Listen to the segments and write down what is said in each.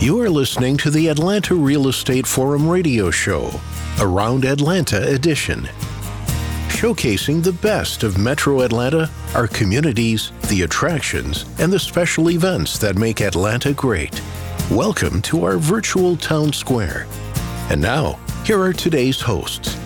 You are listening to the Atlanta Real Estate Forum radio show, Around Atlanta edition. Showcasing the best of Metro Atlanta, our communities, the attractions, and the special events that make Atlanta great. Welcome to our virtual town square. And now, here are today's hosts.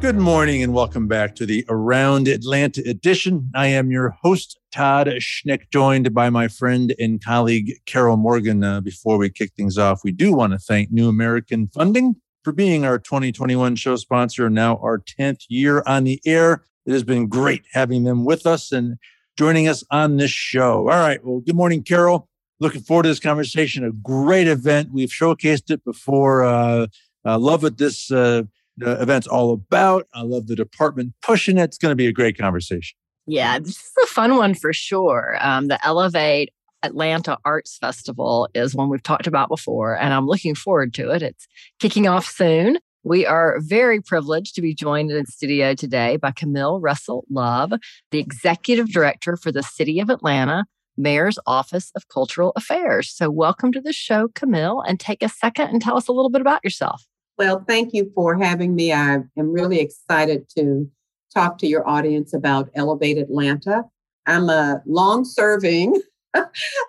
Good morning and welcome back to the Around Atlanta edition. I am your host, Todd Schnick, joined by my friend and colleague, Carol Morgan. Uh, before we kick things off, we do want to thank New American Funding for being our 2021 show sponsor, now our 10th year on the air. It has been great having them with us and joining us on this show. All right. Well, good morning, Carol. Looking forward to this conversation. A great event. We've showcased it before. Uh, I love what this uh, event's all about. I love the department pushing it. It's going to be a great conversation. Yeah, this is a fun one for sure. Um, the Elevate Atlanta Arts Festival is one we've talked about before, and I'm looking forward to it. It's kicking off soon. We are very privileged to be joined in studio today by Camille Russell Love, the Executive Director for the City of Atlanta, Mayor's Office of Cultural Affairs. So, welcome to the show, Camille, and take a second and tell us a little bit about yourself. Well, thank you for having me. I am really excited to talk to your audience about Elevate Atlanta. I'm a long serving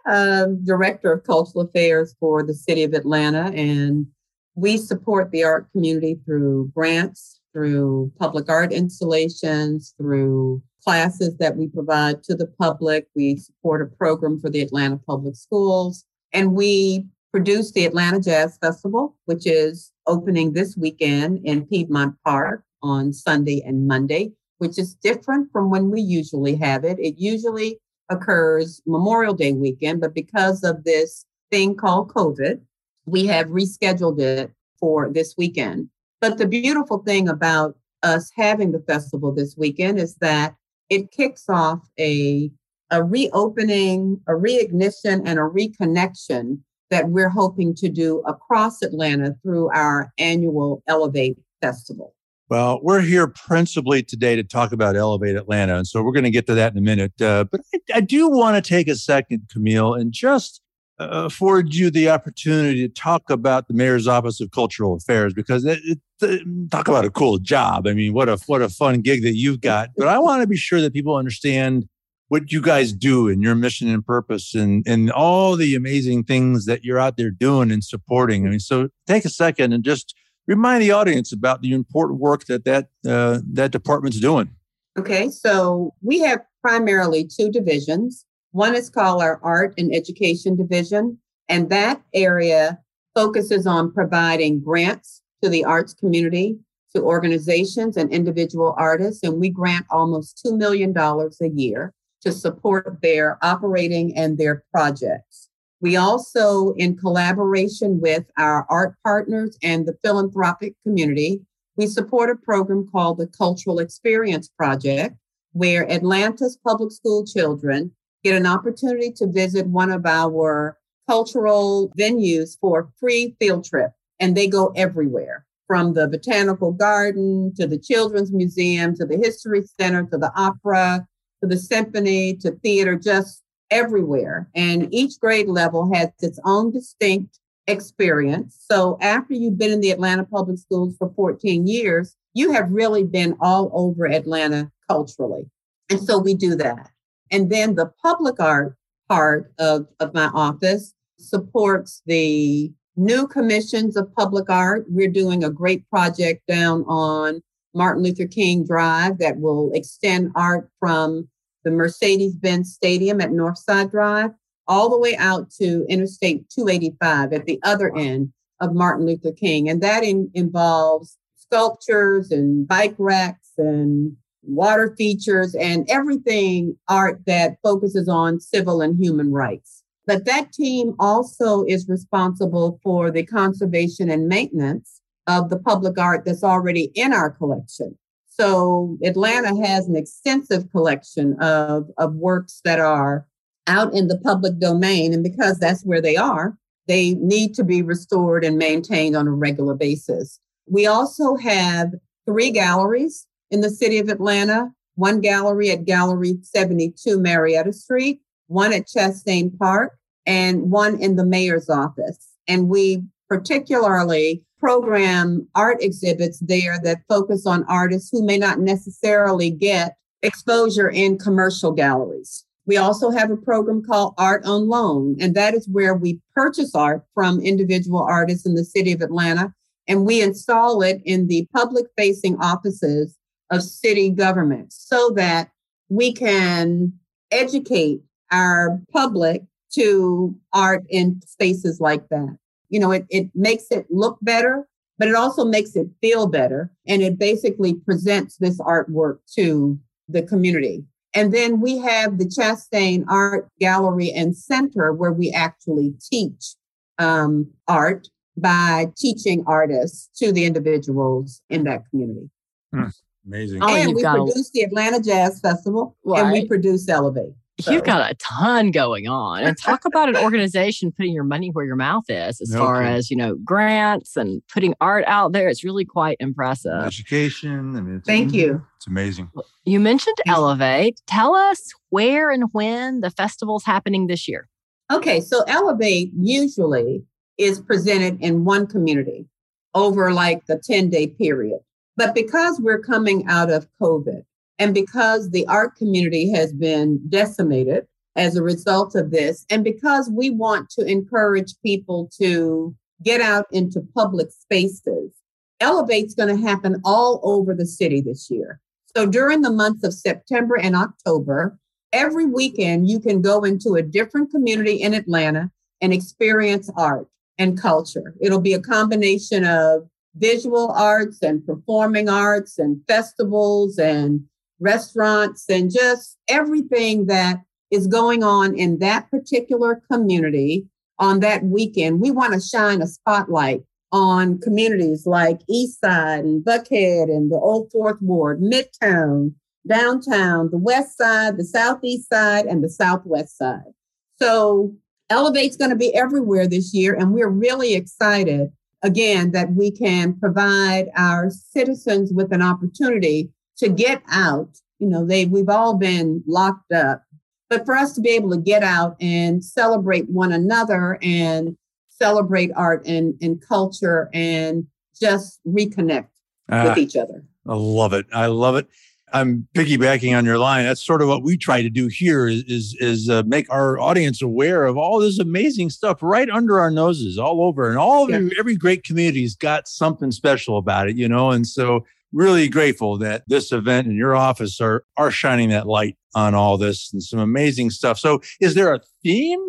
um, director of cultural affairs for the city of Atlanta, and we support the art community through grants, through public art installations, through classes that we provide to the public. We support a program for the Atlanta Public Schools, and we produce the Atlanta Jazz Festival, which is opening this weekend in Piedmont Park on Sunday and Monday, which is different from when we usually have it. It usually occurs Memorial Day weekend, but because of this thing called COVID, we have rescheduled it for this weekend. But the beautiful thing about us having the festival this weekend is that it kicks off a, a reopening, a reignition, and a reconnection that we're hoping to do across Atlanta through our annual Elevate Festival. Well, we're here principally today to talk about Elevate Atlanta. And so we're going to get to that in a minute. Uh, but I, I, do want to take a second, Camille, and just uh, afford you the opportunity to talk about the Mayor's Office of Cultural Affairs because it, it, talk about a cool job. I mean, what a what a fun gig that you've got. But I want to be sure that people understand what you guys do and your mission and purpose and and all the amazing things that you're out there doing and supporting. I mean, so take a second and just remind the audience about the important work that that uh, that department's doing. Okay, so we have primarily two divisions. One is called our Art and Education Division, and that area focuses on providing grants to the arts community, to organizations and individual artists, and we grant almost $2 million a year to support their operating and their projects. We also, in collaboration with our art partners and the philanthropic community, we support a program called the Cultural Experience Project, where Atlanta's public school children get an opportunity to visit one of our cultural venues for a free field trip. And they go everywhere from the botanical garden to the children's museum to the history center to the opera to the symphony to theater, just everywhere. And each grade level has its own distinct experience. So after you've been in the Atlanta Public Schools for 14 years, you have really been all over Atlanta culturally. And so we do that. And then the public art part of, of my office supports the new commissions of public art. We're doing a great project down on Martin Luther King Drive that will extend art from the Mercedes Benz Stadium at Northside Drive, all the way out to Interstate 285 at the other end of Martin Luther King. And that in, involves sculptures and bike racks and water features and everything art that focuses on civil and human rights. But that team also is responsible for the conservation and maintenance of the public art that's already in our collection. So Atlanta has an extensive collection of, of works that are out in the public domain. And because that's where they are, they need to be restored and maintained on a regular basis. We also have three galleries in the city of Atlanta one gallery at Gallery 72 Marietta Street, one at Chastain Park, and one in the mayor's office. And we particularly program art exhibits there that focus on artists who may not necessarily get exposure in commercial galleries. We also have a program called Art on Loan, and that is where we purchase art from individual artists in the city of Atlanta and we install it in the public facing offices of city government so that we can educate our public to art in spaces like that. You know, it, it makes it look better, but it also makes it feel better. And it basically presents this artwork to the community. And then we have the Chastain Art Gallery and Center where we actually teach um, art by teaching artists to the individuals in that community. Hmm. Amazing. Oh, and we produce the Atlanta Jazz Festival right. and we produce Elevate. So. You've got a ton going on. And talk about an organization putting your money where your mouth is as far as, you know, grants and putting art out there. It's really quite impressive. Education. I mean, Thank mm, you. It's amazing. You mentioned Elevate. Tell us where and when the festival's happening this year. Okay, so Elevate usually is presented in one community over like the 10 day period. But because we're coming out of COVID and because the art community has been decimated as a result of this, and because we want to encourage people to get out into public spaces, Elevate's going to happen all over the city this year. So during the months of September and October, every weekend you can go into a different community in Atlanta and experience art and culture. It'll be a combination of visual arts and performing arts and festivals and restaurants and just everything that is going on in that particular community on that weekend. We want to shine a spotlight on communities like East Side and Buckhead and the Old Fourth Ward, Midtown, downtown, the West Side, the Southeast Side, and the Southwest Side. So Elevate's going to be everywhere this year, and we're really excited again that we can provide our citizens with an opportunity to get out. You know, they we've all been locked up, but for us to be able to get out and celebrate one another and celebrate art and, and culture and just reconnect uh, with each other. I love it. I love it. I'm piggybacking on your line. That's sort of what we try to do here is is, is uh, make our audience aware of all this amazing stuff right under our noses, all over, and all yeah. every, every great community's got something special about it, you know. And so, really grateful that this event and your office are are shining that light on all this and some amazing stuff. So, is there a theme?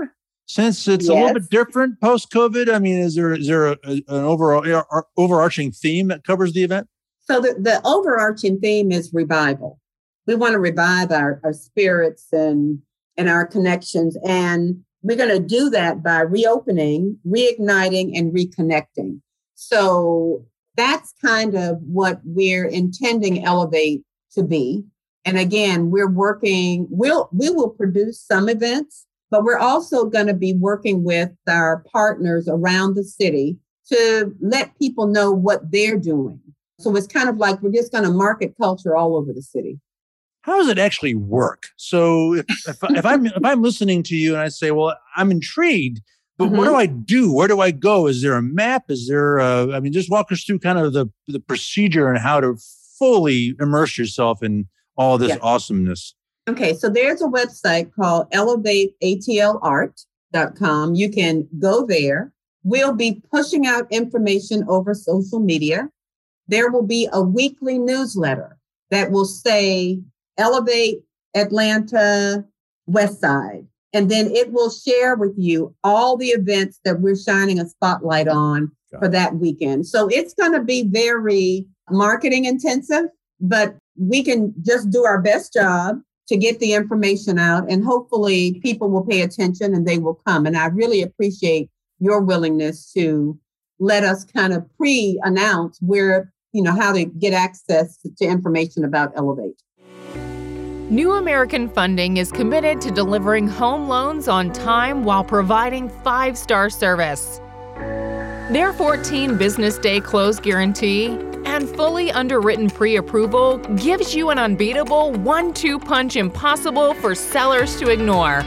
Since it's yes. a little bit different post COVID, I mean, is there is there a, an overall overarching theme that covers the event? So the, the overarching theme is revival. We want to revive our, our spirits and and our connections. And we're going to do that by reopening, reigniting, and reconnecting. So that's kind of what we're intending Elevate to be. And again, we're working, we'll we will produce some events, but we're also going to be working with our partners around the city to let people know what they're doing so it's kind of like we're just going to market culture all over the city. How does it actually work? So if, if, if I'm if I'm listening to you and I say, well, I'm intrigued, but mm-hmm. what do mm-hmm. I do? Where do I go? Is there a map? Is there? A, I mean, just walk us through kind of the the procedure and how to fully immerse yourself in all this awesomeness. Okay, so there's a website called elevateatlart.com. You can go there. We'll be pushing out information over social media there will be a weekly newsletter that will say Elevate Atlanta West Side. And then it will share with you all the events that we're shining a spotlight on Got for it. that weekend. So it's going to be very marketing intensive, but we can just do our best job to get the information out and hopefully people will pay attention and they will come. And I really appreciate your willingness to let us kind of pre announce where you know, how to get access to information about Elevate. New American Funding is committed to delivering home loans on time while providing five star service. Their 14 business day close guarantee and fully underwritten pre approval gives you an unbeatable one two punch impossible for sellers to ignore.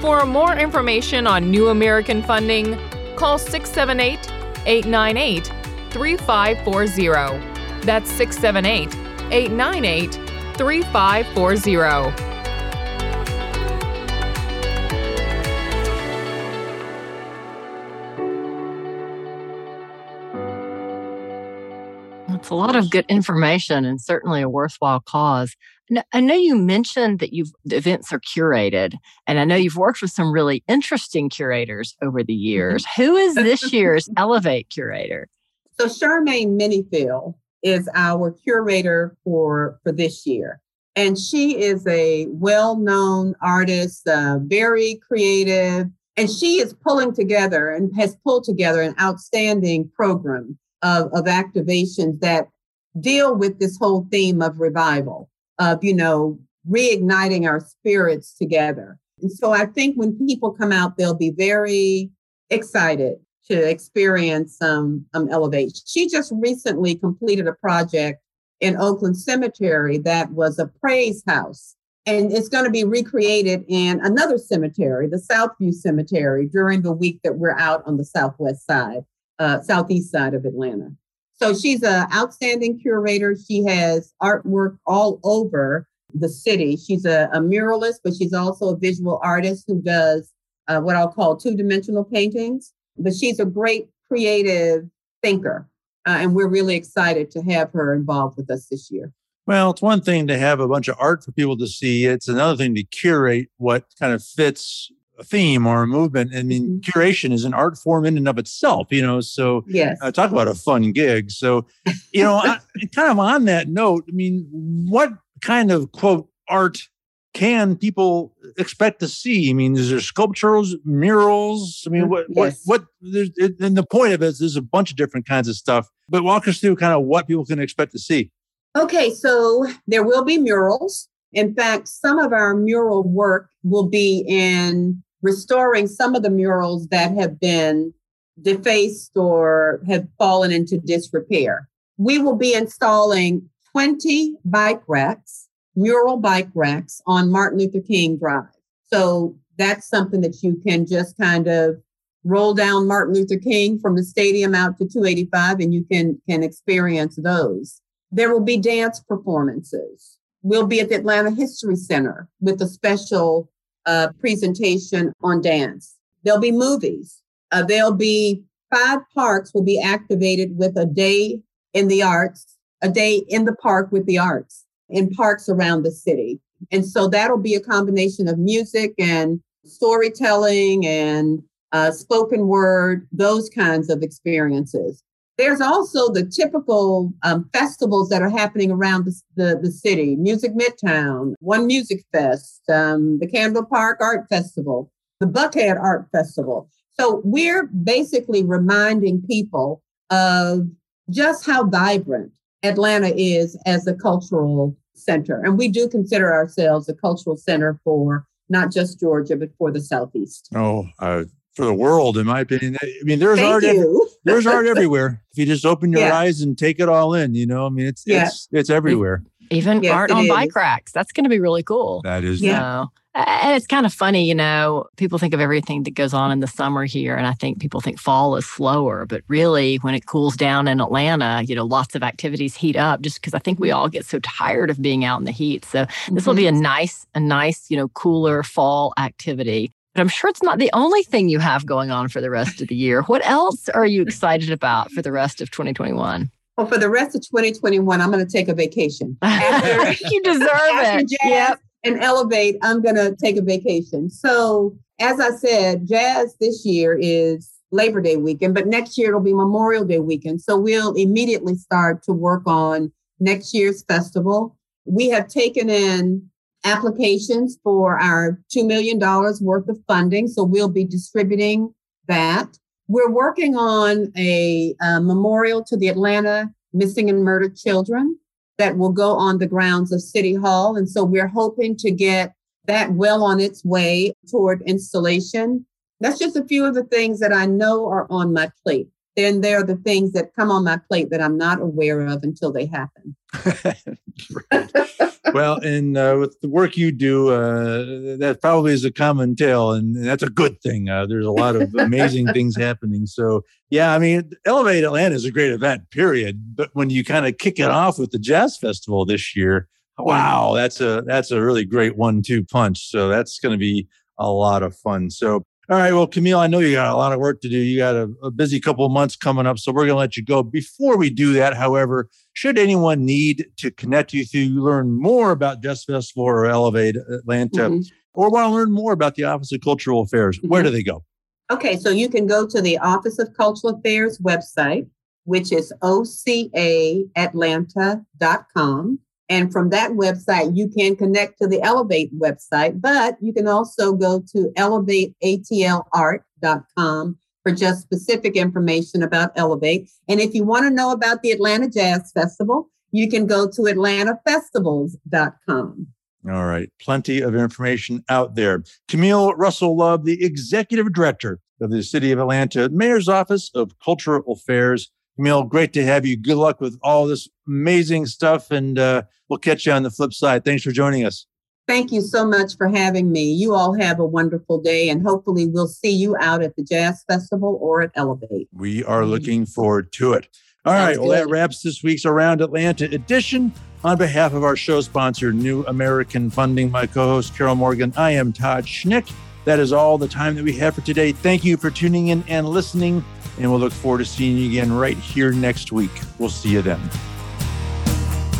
For more information on New American Funding, call 678 898 3540. That's 678 898 3540. It's a lot of good information and certainly a worthwhile cause. I know you mentioned that you've the events are curated, and I know you've worked with some really interesting curators over the mm-hmm. years. Who is this year's Elevate curator? So Charmaine Minifield is our curator for for this year, and she is a well-known artist, uh, very creative, and she is pulling together and has pulled together an outstanding program of, of activations that deal with this whole theme of revival, of, you know, reigniting our spirits together. And so I think when people come out, they'll be very excited to experience um, um, elevation. She just recently completed a project in Oakland Cemetery that was a praise house. And it's going to be recreated in another cemetery, the Southview Cemetery, during the week that we're out on the southwest side uh, southeast side of Atlanta. So she's an outstanding curator. She has artwork all over the city. She's a, a muralist, but she's also a visual artist who does uh, what I'll call two dimensional paintings. But she's a great creative thinker. Uh, and we're really excited to have her involved with us this year. Well, it's one thing to have a bunch of art for people to see. It's another thing to curate what kind of fits a theme or a movement. I mean, mm-hmm. curation is an art form in and of itself, you know. So, yes, uh, talk about a fun gig. So, you know, I, kind of on that note, I mean, what kind of quote art can people expect to see? I mean, is there sculptures, murals? I mean, mm, what, yes. what, what, and the point of it is there's a bunch of different kinds of stuff, but walk us through kind of what people can expect to see. Okay, so there will be murals. In fact, some of our mural work will be in restoring some of the murals that have been defaced or have fallen into disrepair. We will be installing 20 bike racks, mural bike racks on Martin Luther King Drive. So that's something that you can just kind of roll down Martin Luther King from the stadium out to 285 and you can can experience those. There will be dance performances. We'll be at the Atlanta History Center with a special uh, presentation on dance. There'll be movies. Uh, there'll be five parks will be activated with a day in the arts, a day in the park with the arts in parks around the city. And so that'll be a combination of music and storytelling and uh, spoken word, those kinds of experiences. There's also the typical um, festivals that are happening around the, the, the, city Music Midtown, One Music Fest, um, the Candler Park Art Festival, the Buckhead Art Festival. So we're basically reminding people of just how vibrant Atlanta is as a cultural center. And we do consider ourselves a cultural center for not just Georgia, but for the Southeast. Oh, uh, for the world, in my opinion. I mean, there's Thank art. Every, there's art everywhere. If you just open your yeah. eyes and take it all in, you know, I mean, it's yeah. it's it's everywhere. Even yes, art on is. bike racks. That's going to be really cool. That is. Yeah. And it's kind of funny, you know, people think of everything that goes on in the summer here. And I think people think fall is slower. But really, when it cools down in Atlanta, you know, lots of activities heat up just because I think we all get so tired of being out in the heat. So this will be a mm-hmm. nice, a nice, you know, cooler fall activity. But I'm sure it's not the only thing you have going on for the rest of the year. What else are you excited about for the rest of 2021? Well, for the rest of 2021, I'm going to take a vacation. After, you deserve it. Jazz yep. And elevate, I'm going to take a vacation. So, as I said, jazz this year is Labor Day weekend, but next year it'll be Memorial Day weekend. So, we'll immediately start to work on next year's festival. We have taken in applications for our $2 million worth of funding. So we'll be distributing that. We're working on a, a memorial to the Atlanta missing and murdered children that will go on the grounds of City Hall. And so we're hoping to get that well on its way toward installation. That's just a few of the things that I know are on my plate. Then there are the things that come on my plate that I'm not aware of until they happen. well, and uh, with the work you do, uh, that probably is a common tale, and that's a good thing. Uh, there's a lot of amazing things happening. So, yeah, I mean, Elevate Atlanta is a great event, period. But when you kind of kick it off with the Jazz Festival this year, wow, that's a that's a really great one-two punch. So that's going to be a lot of fun. So all right. Well, Camille, I know you got a lot of work to do. You got a, a busy couple of months coming up, so we're going to let you go. Before we do that, however, should anyone need to connect with you, learn more about Jazz Festival or Elevate Atlanta, mm-hmm. or want to learn more about the Office of Cultural Affairs, mm-hmm. where do they go? Okay, so you can go to the Office of Cultural Affairs website, which is ocaatlanta.com. And from that website, you can connect to the Elevate website, but you can also go to elevateatlart.com for just specific information about Elevate. And if you want to know about the Atlanta Jazz Festival, you can go to atlantafestivals.com. All right. Plenty of information out there. Camille Russell Love, the executive director of the City of Atlanta Mayor's Office of Cultural Affairs. Camille, great to have you. Good luck with all this amazing stuff. And uh, we'll catch you on the flip side. Thanks for joining us. Thank you so much for having me. You all have a wonderful day, and hopefully, we'll see you out at the Jazz Festival or at Elevate. We are looking forward to it. All Sounds right. Well, that wraps this week's Around Atlanta edition. On behalf of our show sponsor, New American Funding, my co host, Carol Morgan, I am Todd Schnick. That is all the time that we have for today. Thank you for tuning in and listening and we'll look forward to seeing you again right here next week. We'll see you then.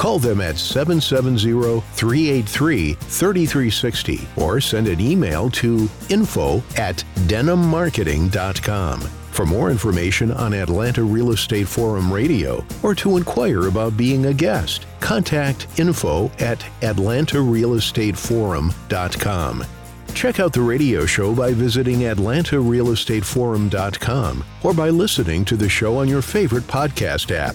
Call them at 770 383 3360 or send an email to info at denimmarketing.com. For more information on Atlanta Real Estate Forum Radio or to inquire about being a guest, contact info at atlantarealestateforum.com. Check out the radio show by visiting atlantarealestateforum.com or by listening to the show on your favorite podcast app.